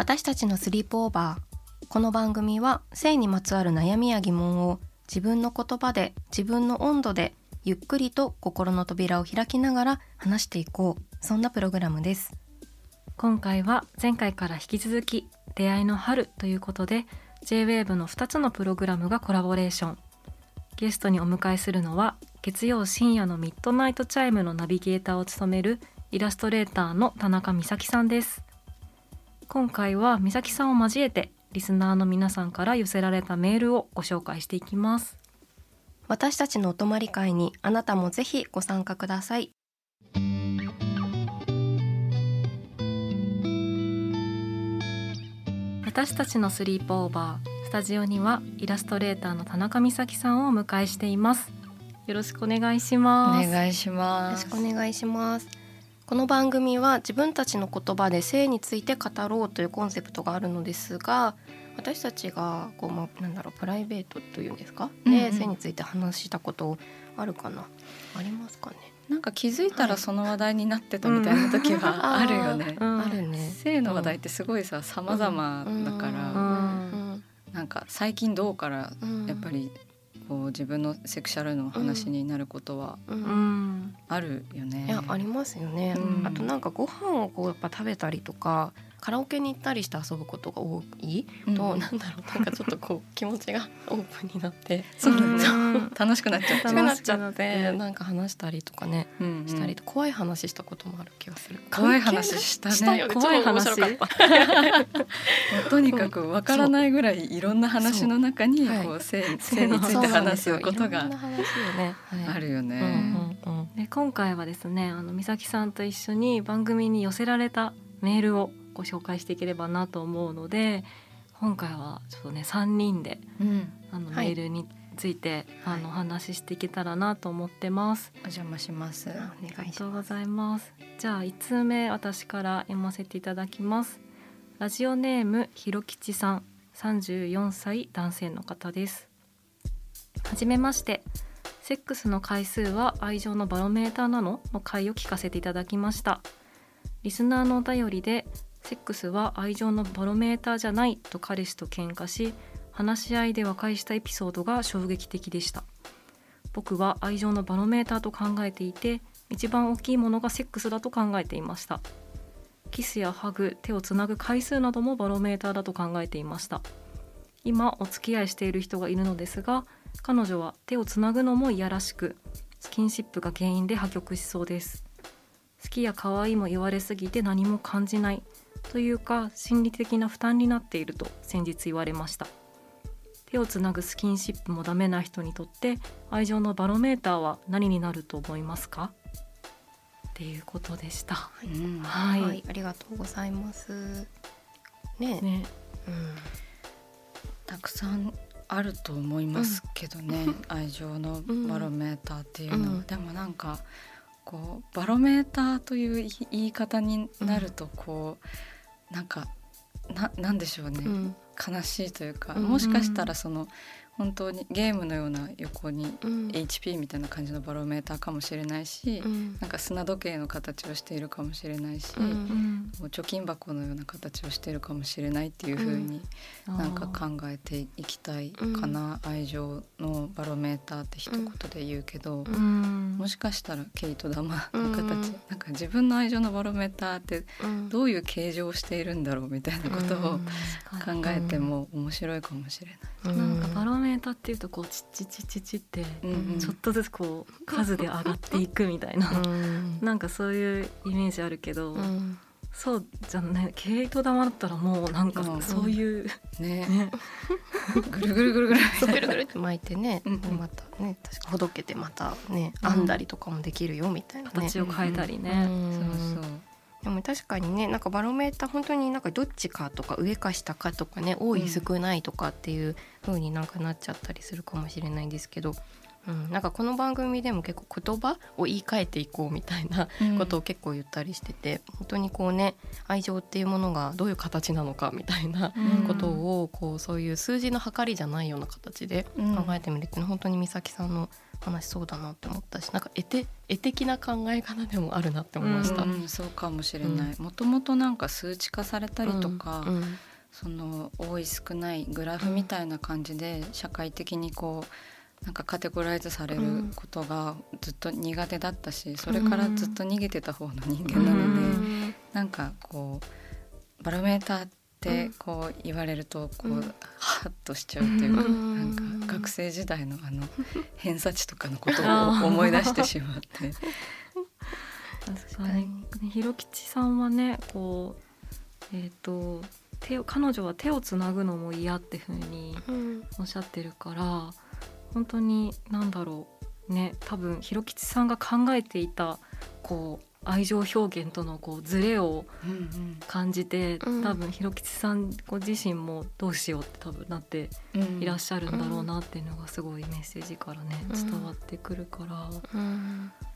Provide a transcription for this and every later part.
私たちのスリープオーバーこの番組は性にまつわる悩みや疑問を自分の言葉で自分の温度でゆっくりと心の扉を開きながら話していこう。そんなプログラムです。今回は前回から引き続き出会いの春ということで J-WAVE の2つのプログラムがコラボレーション。ゲストにお迎えするのは月曜深夜のミッドナイトチャイムのナビゲーターを務めるイラストレーターのたなかみさきさんです。今回はみさきさんを交えてリスナーの皆さんから寄せられたメールをご紹介していきます。私たちのお泊まり会にあなたもぜひご参加ください。私たちのスリープオーバースタジオにはイラストレーターの田中美咲さんをお迎えしています。よろしくお願いします。お願いしよろしますくお願いしますこの番組は自分たちの言葉で性について語ろうというコンセプトがあるのですが私たちがこう、まあ、なんだろうプライベートというんですか、うんうん。で性について話したことあるかな？ありますかね？なんか気づいたらその話題になってたみたいな時は あるよね、うん。あるね。性の話題ってすごいさ様々だから、うん。うん。なんか最近どうからうん。やっぱりこう自分のセクシャルの話になることはうん。うん。あるよね。いやありますよね、うん。あとなんかご飯をこうやっぱ食べたりとかカラオケに行ったりして遊ぶことが多い？うん。と、なんだろう？なんかちょっとこう気持ちが オープンになって。そう。楽しくなっちゃっ楽しくなっちゃって。て。なんか話したりとかねうんうん。したりと怖い話したこともある気がする。怖い話したね。したよね。怖い話。とにかくわからないぐらいいろんな話の中にこう性性について話すことがあるよね。で今回はですねあの美咲さんと一緒に番組に寄せられたメールをご紹介していければなと思うので今回はちょっとね3人でうんあのメはいールについて、はいあのお話ししていけたらなと思ってます。お邪魔します。ありがとうございます。じゃあ1通目私から読ませていただきます。ラジオネームひろきちさん、34歳男性の方です。はじめまして。セックスの回数は愛情のバロメーターなの？の回を聞かせていただきました。リスナーのお便りでセックスは愛情のバロメーターじゃないと彼氏と喧嘩し話し合いで和解したエピソードが衝撃的でした。僕は愛情のバロメーターと考えていて一番大きいものがセックスだと考えていました。キスやハグ手をつなぐ回数などもバロメーターだと考えていました。今お付き合いしている人がいるのですが彼女は手をつなぐのもいやらしくスキンシップが原因で破局しそうです。好きや可愛いも言われすぎて何も感じない。というか心理的な負担になっていると先日言われました。手をつなぐスキンシップもダメな人にとって愛情のバロメーターは何になると思いますか？っていうことでした。うん。はい、はい、ありがとうございます。ね。ね、うん。たくさんあると思いますけどね、愛情のバロメーターっていうのは、うん。でもなんかこうバロメーターという言い方になるとこう、なんかななんでしょうね、うん。悲しいというか、うんもしかしたらその本当にゲームのような横にうん。HP みたいな感じのバロメーターかもしれないし、うん。なんか砂時計の形をしているかもしれないし、うん。貯金箱のような形をしているかもしれないっていう風になんか考えていきたいかな、愛情のバロメーターって一言で言うけど、うん。もしかしたら毛糸玉の形、うん。なんか自分の愛情のバロメーターってうん。どういう形状をしているんだろうみたいなことを考えても面白いかもしれない。なんかバロメーターっていうとこうチッチッチッチッチッってうんうん。ちょっとずつこう数で上がっていくみたいな。うん。なんかそういうイメージあるけど、うん。そうじゃない。毛糸玉だったらもうなんかうん。そういう、ね、ね。ぐるぐるぐるぐるぐるぐるって巻いてね、うんうん。またね。確かほどけてまたねうん。編んだりとかもできるよみたいなね。形を変えたりうね。ん。そうそうでも確かにねなんかバロメーター本当になんかどっちかとか上か下かとかね多いうん。少ないとかっていう風になんかなっちゃったりするかもしれないんですけど、うん、なんかこの番組でも結構言葉を言い換えていこうみたいなことを結構言ったりしてて、本当にこうね愛情っていうものがどういう形なのかみたいなうん。ことをこうそういう数字の計りじゃないような形でうん。考えてみるっていうのは本当に美咲さんの話そうだなって思ったしなんか絵て絵的な考え方でもあるなって思いました。うんそうかもしれない。もともとなんか数値化されたりとか、うん。その多い少ないグラフみたいな感じで社会的にこうなんかカテゴライズされることがずっと苦手だったしそれからずっと逃げてた方の人間なので、うん。なんかこうバロメーターってこう言われるとこう、うん。ハッとしちゃうっていうか、うん。なんか学生時代のあの 偏差値とかのことを思い出してしまって。確かに。ねひろきちさんはねこうえっ、と手を彼女は手をつなぐのも嫌ってふうにうん。おっしゃってるから本当に何だろう。ね多分ひろきちさんが考えていたこう愛情表現とのこうズレをうんうん。感じて、うん。多分ひろきちさんご自身もどうしようって多分なってうん。いらっしゃるんだろうなっていうのがすごいメッセージからね、うん。伝わってくるから、うん。う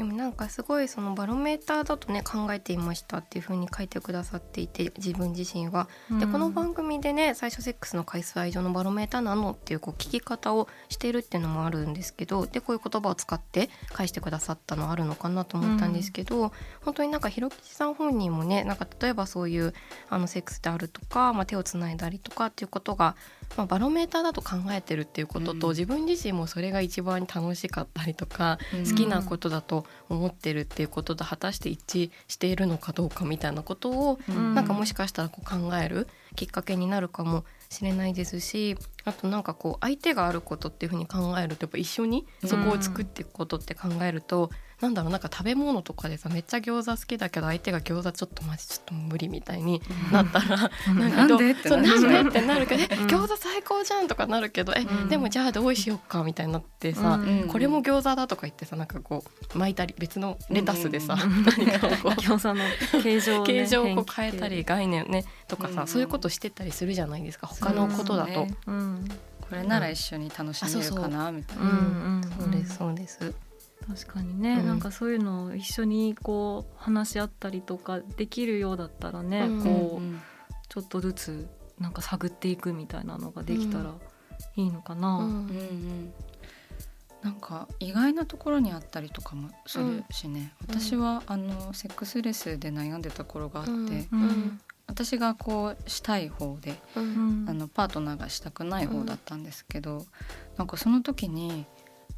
でもなんかすごいそのバロメーターだとね考えていましたっていう風に書いてくださっていて自分自身は。ん、でこの番組でね最初セックスの回数愛情のバロメーターなのっていうこう聞き方をしているっていうのもあるんですけどでこういう言葉を使って返してくださったのあるのかなと思ったんですけど、本当になんかひろきちさん本人もねなんか例えばそういうあのセックスであるとか、まあ、手をつないだりとかっていうことが、まあ、バロメーターだと考えてるっていうことと、うん。自分自身もそれが一番楽しかったりとか、うん。好きなことだと思ってるっていうことと果たして一致しているのかどうかみたいなことをうん。なんかもしかしたらこう考えるきっかけになるかもしれないですしあとなんかこう相手があることっていうふうに考えるとやっぱ一緒にそこを作っていくことって考えると、なんだろうなんか食べ物とかでさめっちゃ餃子好きだけど相手が餃子ちょっとマジちょっと無理みたいになったら、なんかどうなんでってなる。なんでってなるけど、えうん。餃子最高じゃんとかなるけどえ、うん。でもじゃあどうしよっかみたいになってさ、うん。これも餃子だとか言ってさなんかこう巻いたり別のレタスでさ、うん。何かをこう 餃子の形状を、ね、形状をこう変えたり概念ねとかさ、うん。そういうことしてったりするじゃないですか他のことだと。これなら一緒に楽しめるかなみたいな。うん。うん。そうですそうです。確かにね、うん。なんかそういうのを一緒にこう話し合ったりとかできるようだったらね、うん。こう、うんちょっとずつなんか探っていくみたいなのができたらいいのかな。うん。うんうん。なんか意外なところにあったりとかもするしね、うん。私はあのセックスレスで悩んでた頃があって、うん。私がこうしたい方で、ううん。んあのパートナーがしたくない方だったんですけど、なんかその時に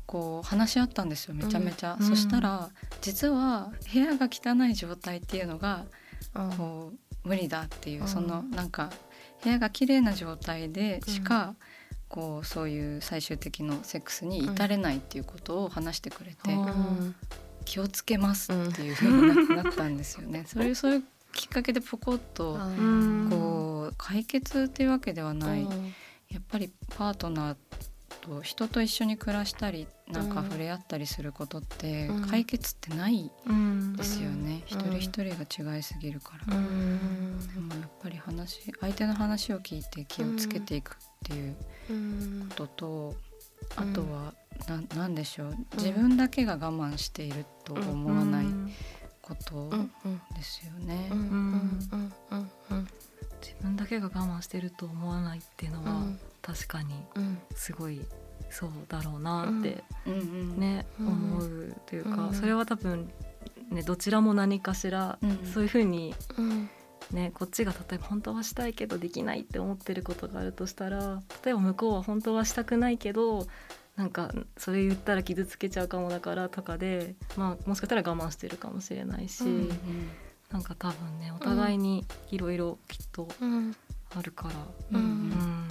こう話し合ったんですよめちゃめちゃ、うん。そしたら実は部屋が汚い状態っていうのがあこう無理だっていう、うん。そのなんか部屋が綺麗な状態でしか、こうそういう最終的のセックスに至れないっていうことを話してくれて、気をつけますっていうふうにななったんですよね。そういうそういうきっかけでポコッとこう解決っていうわけではない、うん。やっぱりパートナーと人と一緒に暮らしたりなんかうん。触れ合ったりすることってうん。解決ってないうんですよね、うん。一人一人が違いすぎるから。うん。でもやっぱり話相手の話を聞いて気をつけていくっていううんことと、うん。あとはななんでしょう。自分だけが我慢していると思わないことですよね。自分だけが我慢してると思わないっていうのは、うん確かにうん。すごいそうだろうなってうん。うんね、うん思うというか、うんそれは多分ねどちらも何かしら、うん。そういうふうにうん。ねこっちが例えば本当はしたいけどできないって思ってることがあるとしたら例えば向こうは本当はしたくないけどなんかそれ言ったら傷つけちゃうかもだからとかで、まあ、もしかしたら我慢してるかもしれないし、うんなんか多分ねお互いにいろいろきっとうん。あるから。うんうんうん。うん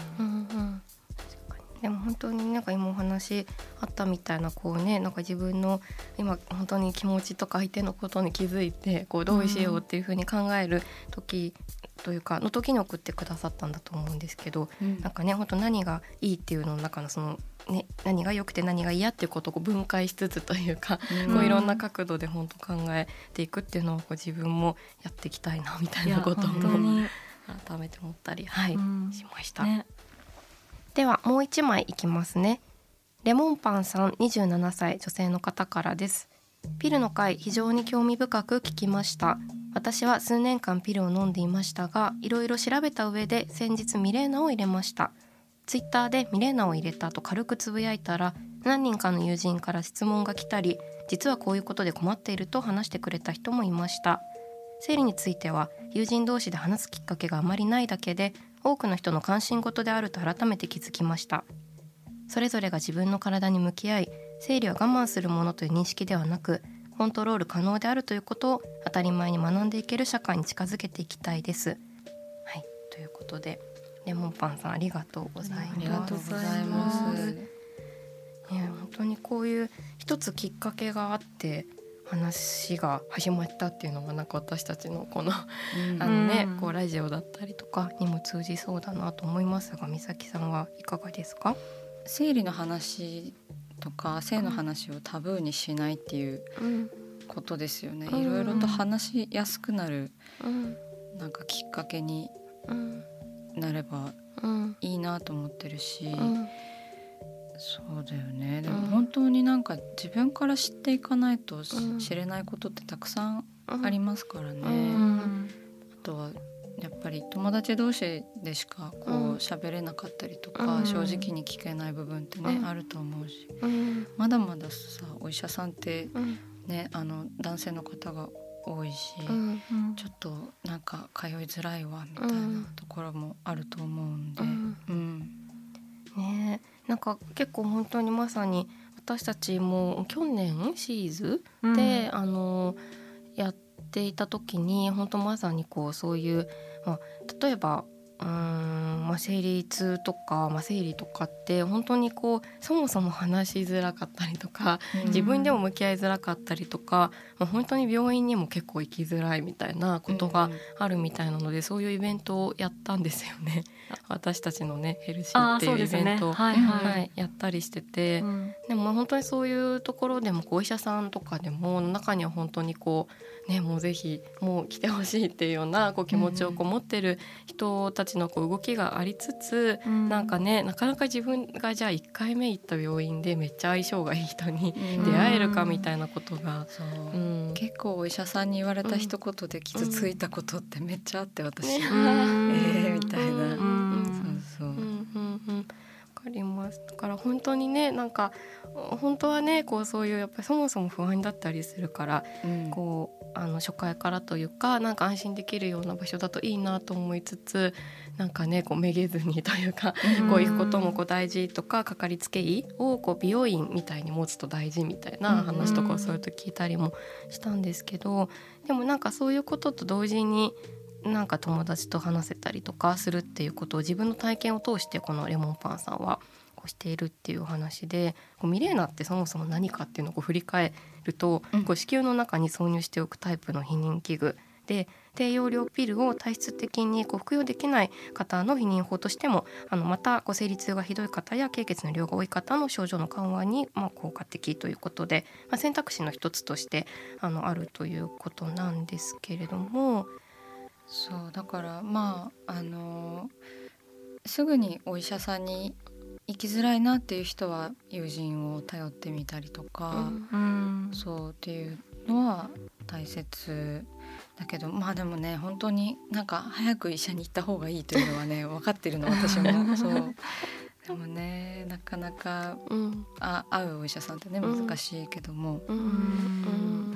でも本当になんか今お話あったみたいなこうねなんか自分の今本当に気持ちとか相手のことに気づいてこうどうしようっていうふうに考える時というかの時に送ってくださったんだと思うんですけどうん。なんかね本当何がいいっていうのの中のその、ね、何が良くて何が嫌っていうことをこう分解しつつというか、うん。こういろんな角度で本当考えていくっていうのをこう自分もやっていきたいなみたいなこと本当もに、改めて思ったり、はいうん。しました。ねではもう一枚いきますね。レモンパンさん27歳女性の方からです。ピルの回非常に興味深く聞きました。私は数年間ピルを飲んでいましたがいろいろ調べた上で先日ミレーナを入れました。ツイッターでミレーナを入れたと軽くつぶやいたら何人かの友人から質問が来たり実はこういうことで困っていると話してくれた人もいました。生理については友人同士で話すきっかけがあまりないだけで多くの人の関心事であると改めて気づきました。それぞれが自分の体に向き合い生理は我慢するものという認識ではなくコントロール可能であるということを当たり前に学んでいける社会に近づけていきたいです。はいということでレモンパンさんありがとうございます。ありがとうございます。ね、本当にこういう一つきっかけがあって話が始まったっていうのはなんか私たちのこのうん。あのね、うん。こうラジオだったりとかにも通じそうだなと思いますが美咲さんはいかがですか？生理の話とか性の話をタブーにしないっていううんことですよね。うん。いろいろと話しやすくなるうん。なんかきっかけにうん。なればうん。いいなと思ってるし、うんそうだよね。でうん。も本当になんか自分から知っていかないと知れないことってたくさんうんありますからね。あとはやっぱり友達同士でしかこう喋れなかったりとか、うん。正直に聞けない部分ってね、うん。あると思うし。うん。まだまださお医者さんってうん。ねあの男性の方が多いし、ちょっとなんか通いづらいわみたいなところもあると思うんで、うん。うん。ね。えなんか結構本当にまさに私たちも去年シーズうん。で、あのやっていた時に本当まさにこうそういう、まあ、例えばうーん、まあ、生理痛とか、まあ、生理とかって本当にこうそもそも話しづらかったりとか自分でも向き合いづらかったりとか、まあ、本当に病院にも結構行きづらいみたいなことがあるみたいなので、そういうイベントをやったんですよね。私たちのねヘルシーっていうイベントを、はいはい、はい、やったりしてて。うん。でもまあ本当にそういうところでもお医者さんとかでも中には本当にこうねもうぜひもう来てほしいっていうようなこう気持ちをこう持ってる人たちのこう動きがありつつ、うん。なんかねなかなか自分がじゃあ1回目行った病院でめっちゃ相性がいい人にうん。出会えるかみたいなことが、そう。うん。結構お医者さんに言われた一言で傷ついたことってめっちゃあって私、ね。うん。えーみたいな。うん。そうそう、うんうんうん。わかります。だから本当にねなんか本当はねこうそういうやっぱりそもそも不安だったりするからうん。こうあの初回からというかなんか安心できるような場所だといいなと思いつつなんかねこうめげずにというか、うん。こういうこともこう大事とかかかりつけ医をこう美容院みたいに持つと大事みたいな話とかをそういうと聞いたりもしたんですけどでもなんかそういうことと同時になんか友達と話せたりとかするっていうことを自分の体験を通してこのレモンパンさんはこうしているっていうお話でこうミレーナってそもそも何かっていうのをこう振り返ると、うんこう子宮の中に挿入しておくタイプの避妊器具で低用量ピルを体質的にこう服用できない方の避妊法としてもあのまたこう生理痛がひどい方や経血の量が多い方の症状の緩和にまあ効果的ということで、まあ、選択肢の一つとしてあのあるということなんですけれども。そうだからまああのすぐにお医者さんに行きづらいなっていう人は友人を頼ってみたりとか、うん。そうっていうのは大切だけどまあでもね本当になんか早く医者に行った方がいいというのはね 分かってるの私も。そう。でもねなかなかうん。あ会うお医者さんってねうん。難しいけども、うん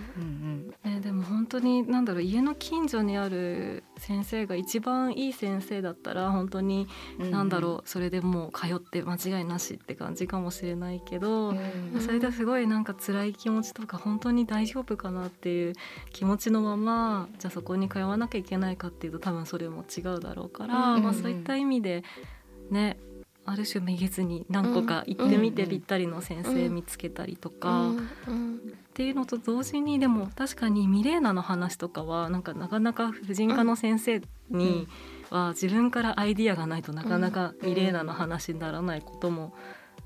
本当になんだろう家の近所にある先生が一番いい先生だったら本当にうんなんだろうそれでもう通って間違いなしって感じかもしれないけど、うんそれですごいなんか辛い気持ちとか本当に大丈夫かなっていう気持ちのままじゃあそこに通わなきゃいけないかっていうと多分それも違うだろうから、うん。まあ、そういった意味でねある種めげずに何個か行ってみてうんぴったりの先生見つけたりとか。うんっていうのと同時にでも確かにミレーナの話とかはなんかなかなか婦人科の先生には自分からアイディアがないとなかなかミレーナの話にならないことも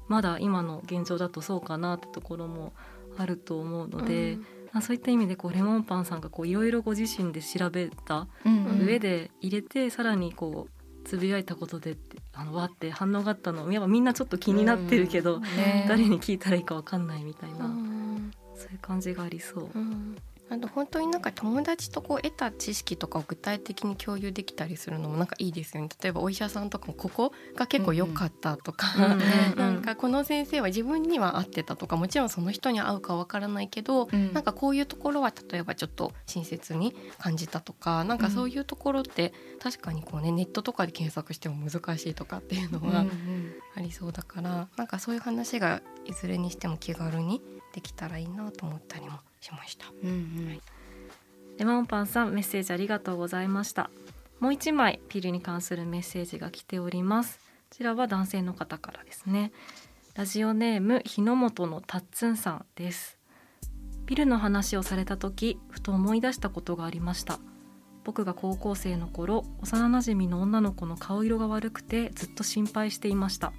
まだ今の現状だとそうかなってところもあると思うので、まあそういった意味でこうレモンパンさんがこういろいろご自身で調べたうん上で入れてさらにこうつぶやいたことでってあのわって反応があったの。やっぱみんなちょっと気になってるけど、ね。誰に聞いたらいいかわかんないみたいな、うん。そういう感じがありそう。うんあと本当になんか友達とこう得た知識とかを具体的に共有できたりするのもなんかいいですよね。例えばお医者さんとかもここが結構良かったとか、なんかこの先生は自分には合ってたとかもちろんその人に合うかわからないけど、うん。なんかこういうところは例えばちょっと親切に感じたとかなんかそういうところって確かにこうねネットとかで検索しても難しいとかっていうのはうん。ありそうだから、なんかそういう話がいずれにしても気軽にできたらいいなと思ったりもしました。うんうん。レモンパンさんメッセージありがとうございました。もう一枚ピルに関するメッセージが来ております。こちらは男性の方からですね。ラジオネーム日の本のたっつんさんです。ピルの話をされた時ふと思い出したことがありました。僕が高校生の頃幼なじみの女の子の顔色が悪くてずっと心配していました。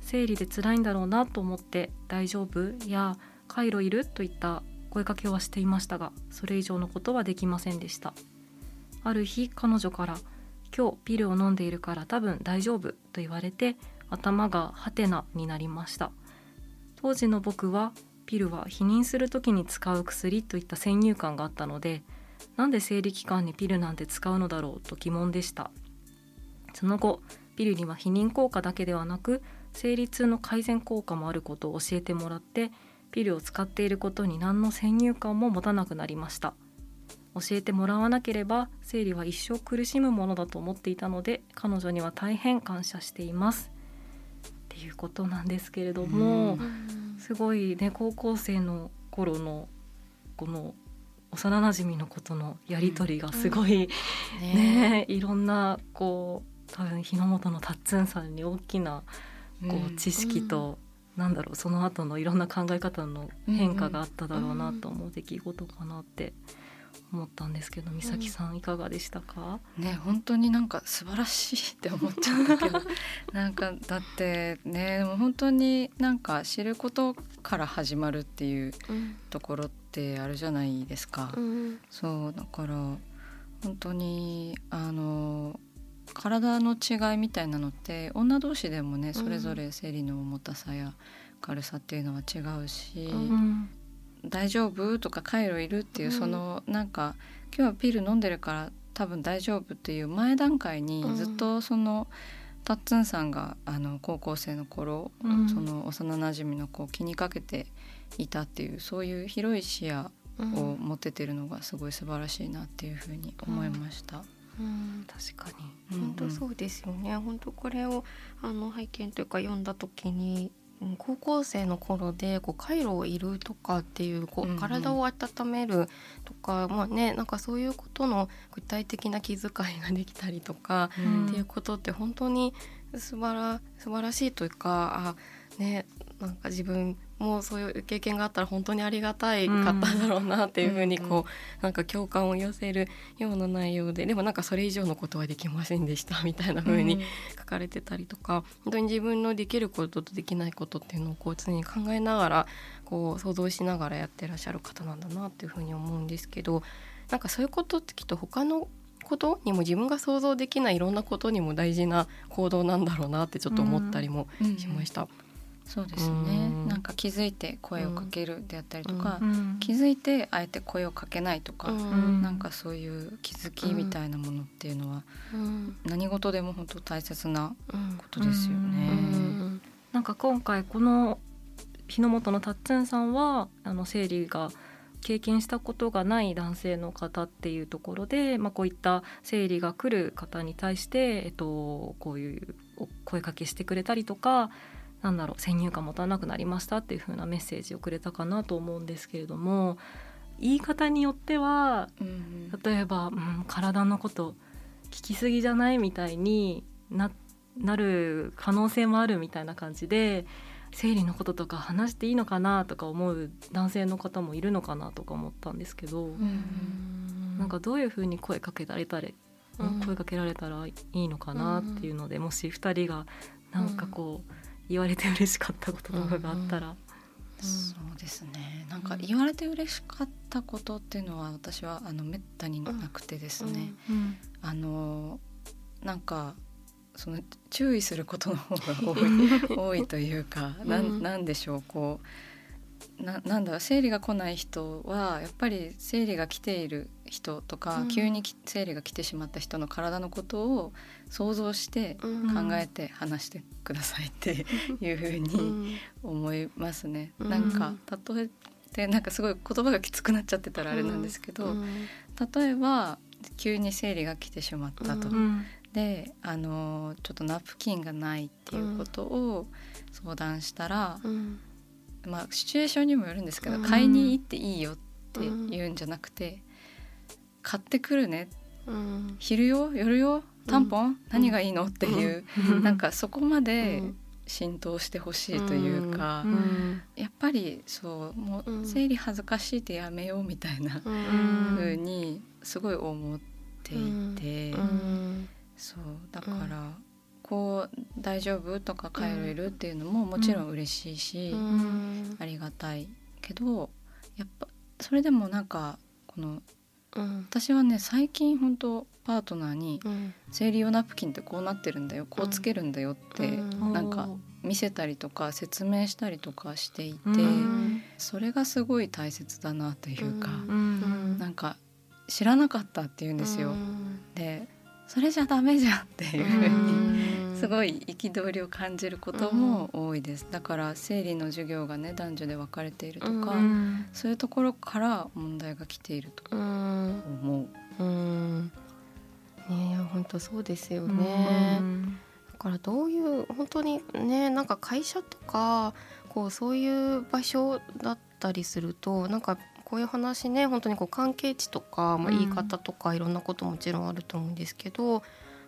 生理で辛いんだろうなと思って「大丈夫?」や「カイロいる?」といった声かけはしていましたがそれ以上のことはできませんでした。ある日彼女から「今日ピルを飲んでいるから多分大丈夫」と言われて頭がハテナになりました。当時の僕はピルは避妊する時に使う薬といった先入観があったのでなんで生理期間にピルなんて使うのだろうと疑問でした。その後ピルには避妊効果だけではなく生理痛の改善効果もあることを教えてもらってピルを使っていることに何の先入観も持たなくなりました。教えてもらわなければ生理は一生苦しむものだと思っていたので彼女には大変感謝しています。っていうことなんですけれども、うん。すごいね高校生の頃のこの幼なじみのことのやり取りがすごい、ね。いろんなこう多分日の本のたっつんさんに大きなこう知識と、なんだろうその後のいろんな考え方の変化があっただろうなと思う出来事かなって思ったんですけど美咲さんいかがでしたか、ね本当になんか素晴らしいって思っちゃうんだけど なんかだってねでも本当になんか知ることから始まるっていううんところってあるじゃないですか。うん。そうだから本当にあの体の違いみたいなのって女同士でもねそれぞれ生理の重たさや軽さっていうのは違うし、うんうん。大丈夫とかカイロいるっていう、うん。そのなんか今日はピル飲んでるから多分大丈夫っていう前段階にうん。ずっとその、タッツンさんがあの高校生の頃、うん。その幼なじみの子を気にかけていたっていうそういう広い視野うん。を持ててるのがすごい素晴らしいなっていうふうに思いました。うん確かに本当そうですよね。本当これをあの拝見というか読んだ時に。うん高校生の頃でこう回路をいるとかっていうこうんううん体を温めるとか、まあねなんかそういうことの具体的な気遣いができたりとか、うんっていうことって本当に素晴ら素晴らしいというかあねなんか自分もそういう経験があったら本当にありがたいかったんだろうなっていうふうにうんこうなんか共感を寄せるような内容ででもなんかそれ以上のことはできませんでしたみたいな風に書かれてたりとか本当に自分のできることとできないことっていうのをこう常に考えながらこう想像しながらやってらっしゃる方なんだなっていうふうに思うんですけどなんかそういうことってきっと他のことにも自分が想像できないいろんなことにも大事な行動なんだろうなってちょっと思ったりもしました。そうですね。なんか気づいて声をかけるであったりとか、うん。気づいてあえて声をかけないとか、うん。なんかそういう気づきみたいなものっていうのは、うん。何事でも本当大切なうんことですよね。うん。なんか今回この日の本のたっつんさんはあの生理が経験したことがない男性の方っていうところで、まあ、こういった生理が来る方に対して、えっと、こういうお声かけしてくれたりとかなんだろう先入観持たなくなりましたっていう風なメッセージをくれたかなと思うんですけれども言い方によってはうん例えば、うん、体のこと聞きすぎじゃないみたいにななる可能性もあるみたいな感じで生理のこととか話していいのかなとか思う男性の方もいるのかなとか思ったんですけど、うんなんかどういうふうに声かけられたら、うん。声かけられたらいいのかなっていうので、もし2人がなんかこう言われて嬉しかったこととかがあったら。そうですね。なんか言われて嬉しかったことっていうのは私はあのめったになくてですね、うんあのなんかその注意することの方が多い 多いというか、なうんん。なんでしょうこうななんだろう生理が来ない人はやっぱり生理が来ている人とか、うん。急にき生理が来てしまった人の体のことを想像してうん。考えて話してくださいっていうふううにん。思いますね。うん。なんか例えてなんかすごい言葉がきつくなっちゃってたらあれなんですけど、うん。例えば急に生理が来てしまったと。であのちょっとナプキンがないっていうことを相談したら、うんまあシチュエーションにもよるんですけど、うん。買いに行っていいよって言うんじゃなくて、買ってくるね。うん。昼よ？夜よ？タンポン、何がいいの？っていう、なんかそこまで浸透してほしいというか、うん。うん。やっぱりそうもううん。生理恥ずかしいってやめようみたいなうん。風にすごい思っていて。うん。そうだから、こう「大丈夫?」とか「帰れる?」っていうのももちろん嬉しいし、うん。ありがたいけどやっぱそれでもなんかこのうん。私はね最近本当パートナーにうん「生理用ナプキンってこうなってるんだよこうつけるんだよ」ってうん。なんか見せたりとか説明したりとかしていて、うん。それがすごい大切だなというか、うん。なんか知らなかったって言うんですよ。でそれじゃダメじゃんっていうふうにすごい憤りを感じることも多いです。だから生理の授業がね男女で分かれているとか、うん。そういうところから問題が来ているとうん。思う。うん。ねえ本当そうですようん。ね。だからどういう本当にねなんか会社とかこうそういう場所だったりするとなんかこういう話ね本当にこう関係値とか、まあ、うん。言い方とかいろんなこともちろんあると思うんですけど、まあ、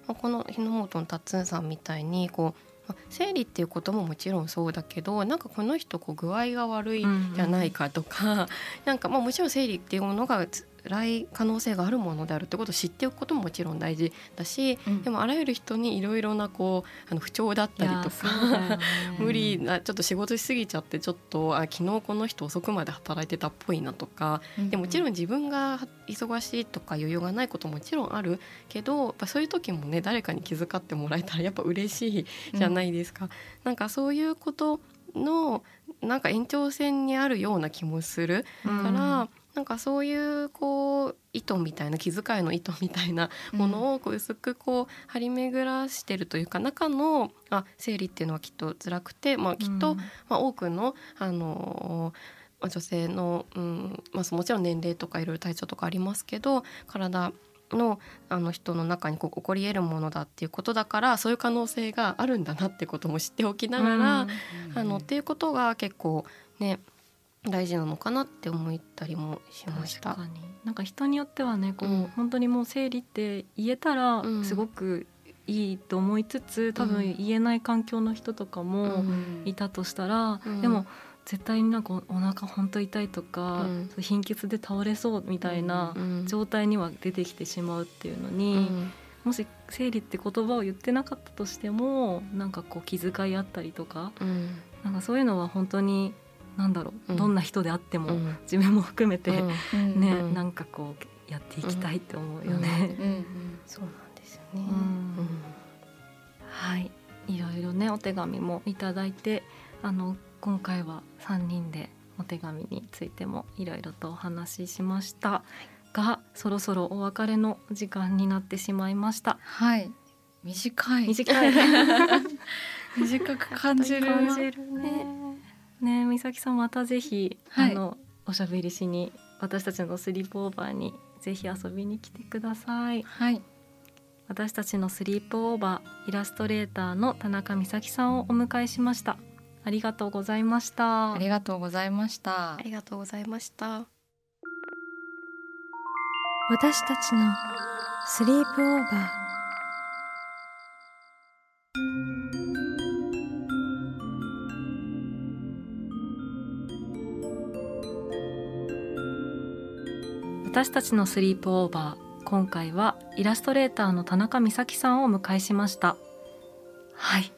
この日の本のたっつんさんみたいにこう、まあ、生理っていうことももちろんそうだけどなんかこの人こう具合が悪いじゃないかとか、なんかまあもちろん生理っていうものが辛い可能性があるものであるってことを知っておくことももちろん大事だし、でもあらゆる人にいろいろなこうあの不調だったりとか。無理なちょっと仕事しすぎちゃってちょっとあ昨日この人遅くまで働いてたっぽいなとかでもちろん自分が忙しいとか余裕がないことももちろんあるけどやっぱそういう時もね誰かに気遣ってもらえたらやっぱ嬉しいじゃないですか。なんかそういうことのなんか延長線にあるような気もするから、なんかそういうこう意図みたいな気遣いの意図みたいなものをこう薄くこう張り巡らしてるというか中のあ生理っていうのはきっと辛くて、まあ、きっと、まあ、多くの、あのまあ女性の、うんまあ、もちろん年齢とかいろいろ体調とかありますけど体のあの人の中にこう起こり得るものだっていうことだからそういう可能性があるんだなってことも知っておきながら、あのっていうことが結構ね大事なのかなって思ったりもしました。確。かに。なんか人によってはねこう、うん。本当にもう生理って言えたらうん。すごくいいと思いつつ、多分言えない環境の人とかもいたとしたら、うん。でも絶対になんかお腹本当痛いとか、うん。貧血で倒れそうみたいなうん。状態には出てきてしまうっていうのに、うん。もし生理って言葉を言ってなかったとしてもなんかこう気遣いあったりとかうん。なんかそういうのは本当になんだろう、うん。どんな人であっても、うん。自分も含めて、うん。ね、うん。なんかこうやっていきたいって思うよね。そうなん。ですよね。うん。はいいろいろねお手紙もいただいてあの今回は3人でお手紙についてもいろいろとお話ししましたがそろそろお別れの時間になってしまいましたはい短い短い短く感じる感じるねね美咲さんまたぜひ、はい。あのおしゃべりしに私たちのスリープオーバーにぜひ遊びに来てください。はい。私たちのスリープオーバーイラストレーターの田中美咲さんをお迎えしました。ありがとうございました。ありがとうございました。ありがとうございました。私たちのスリープオーバー私たちのスリープオーバー今回はイラストレーターの田中美咲さんをお迎えしました。はい。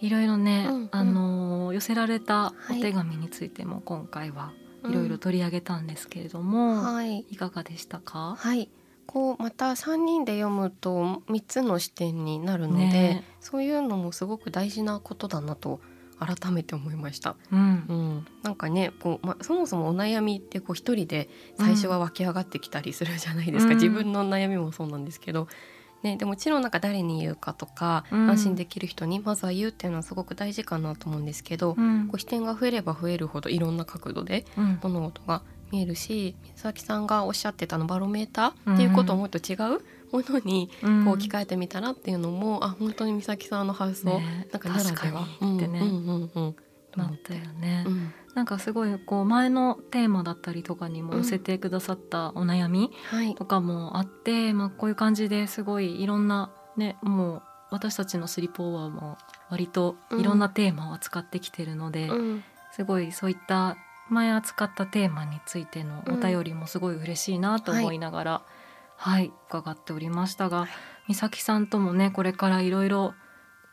いろいろね、うんうん。あの寄せられたはい。お手紙についても今回はいろいろ取り上げたんですけれども、はい。いかがでしたか？はい。こうまた3人で読むと3つの視点になるので、ね。そういうのもすごく大事なことだなと改めて思いました。うん。うん、なんかねこう、ま、そもそもお悩みってこう一人で最初は湧き上がってきたりするじゃないですか、うん。自分の悩みもそうなんですけど、ね、でもちろんなんか誰に言うかとか、うん。安心できる人にまずは言うっていうのはすごく大事かなと思うんですけど、うん。こう視点が増えれば増えるほどいろんな角度でうん。物事が見えるし美咲さんがおっしゃってたのバロメーターっていうことをもっと違うものにうん。こう置き換えてみたらっていうのも、あ本当に美咲さんの発想、ね。なんかならでは確かにってね。うんうんうんなったよね、うん。なんかすごいこう前のテーマだったりとかにも寄せてくださったお悩みはい。とかもあって、まあ、こういう感じですごいいろんなねもう私たちのスリープオーバーも割といろんなテーマを扱ってきてるので、うん。すごいそういった前扱ったテーマについてのお便りもすごい嬉しいなと思いながら、はい、伺っておりましたが、美咲さんともねこれからいろいろ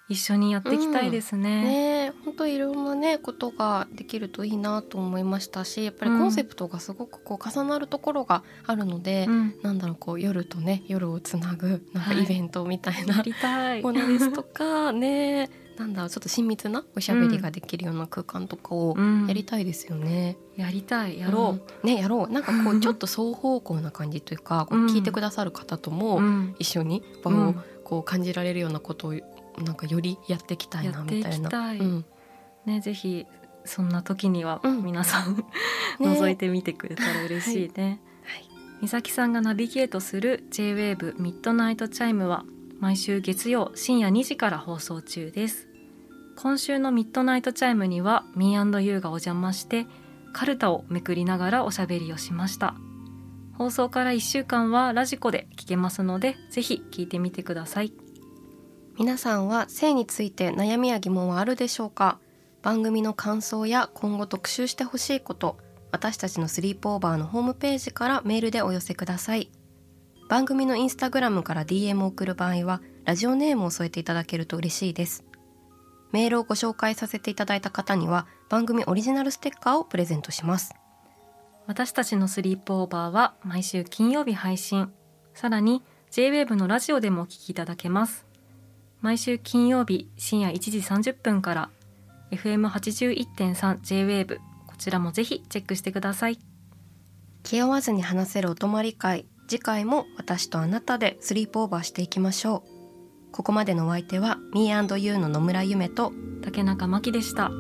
一緒にやっていきたいですね。ねえ本当いろんなねことができるといいなと思いましたしやっぱりうん。コンセプトがすごくこう重なるところがあるので、うん。なんだろうこう夜とね夜をつなぐなんかはい。イベントみたいなやりたい。ものですとかねなんだちょっと親密なおしゃべりができるような空間とかをうん。やりたいですよね。やりたい。やろう。ん。ねやろう。なんかこう ちょっと双方向な感じというか、こううん。聞いてくださる方とう。もうん。一緒に場をうん。こう感じられるようなことをなんかよりやっていきたいなみたいな。きたい。うん。ねぜひそんな時にはうん皆さん、ね。覗いてみてくれたら嬉しいね。はい。みさきさんがナビゲートする J-WAVE ミッドナイトチャイムは毎週月曜深夜2時から放送中です。今週のミッドナイトチャイムには Me&You がお邪魔してカルタをめくりながらおしゃべりをしました。放送から1週間は radiko で聞けますのでぜひ聞いてみてください。皆さんは性について悩みや疑問はあるでしょうか？番組の感想や今後特集してほしいこと私たちのスリープオーバーのホームページからメールでお寄せください番組のインスタグラムから DM を送る場合はラジオネームを添えていただけると嬉しいです。メールをご紹介させていただいた方には番組オリジナルステッカーをプレゼントします。私たちのスリープオーバーは毎週金曜日配信。さらに JWAVE のラジオでもお聞きいただけます。毎週金曜日深夜1時30分から FM81.3 JWAVE こちらもぜひチェックしてください。気負わずに話せるお泊まり会次回も私とあなたでスリープオーバーしていきましょう。ここまでのお相手は Me&You の野村夢と竹中真希でした。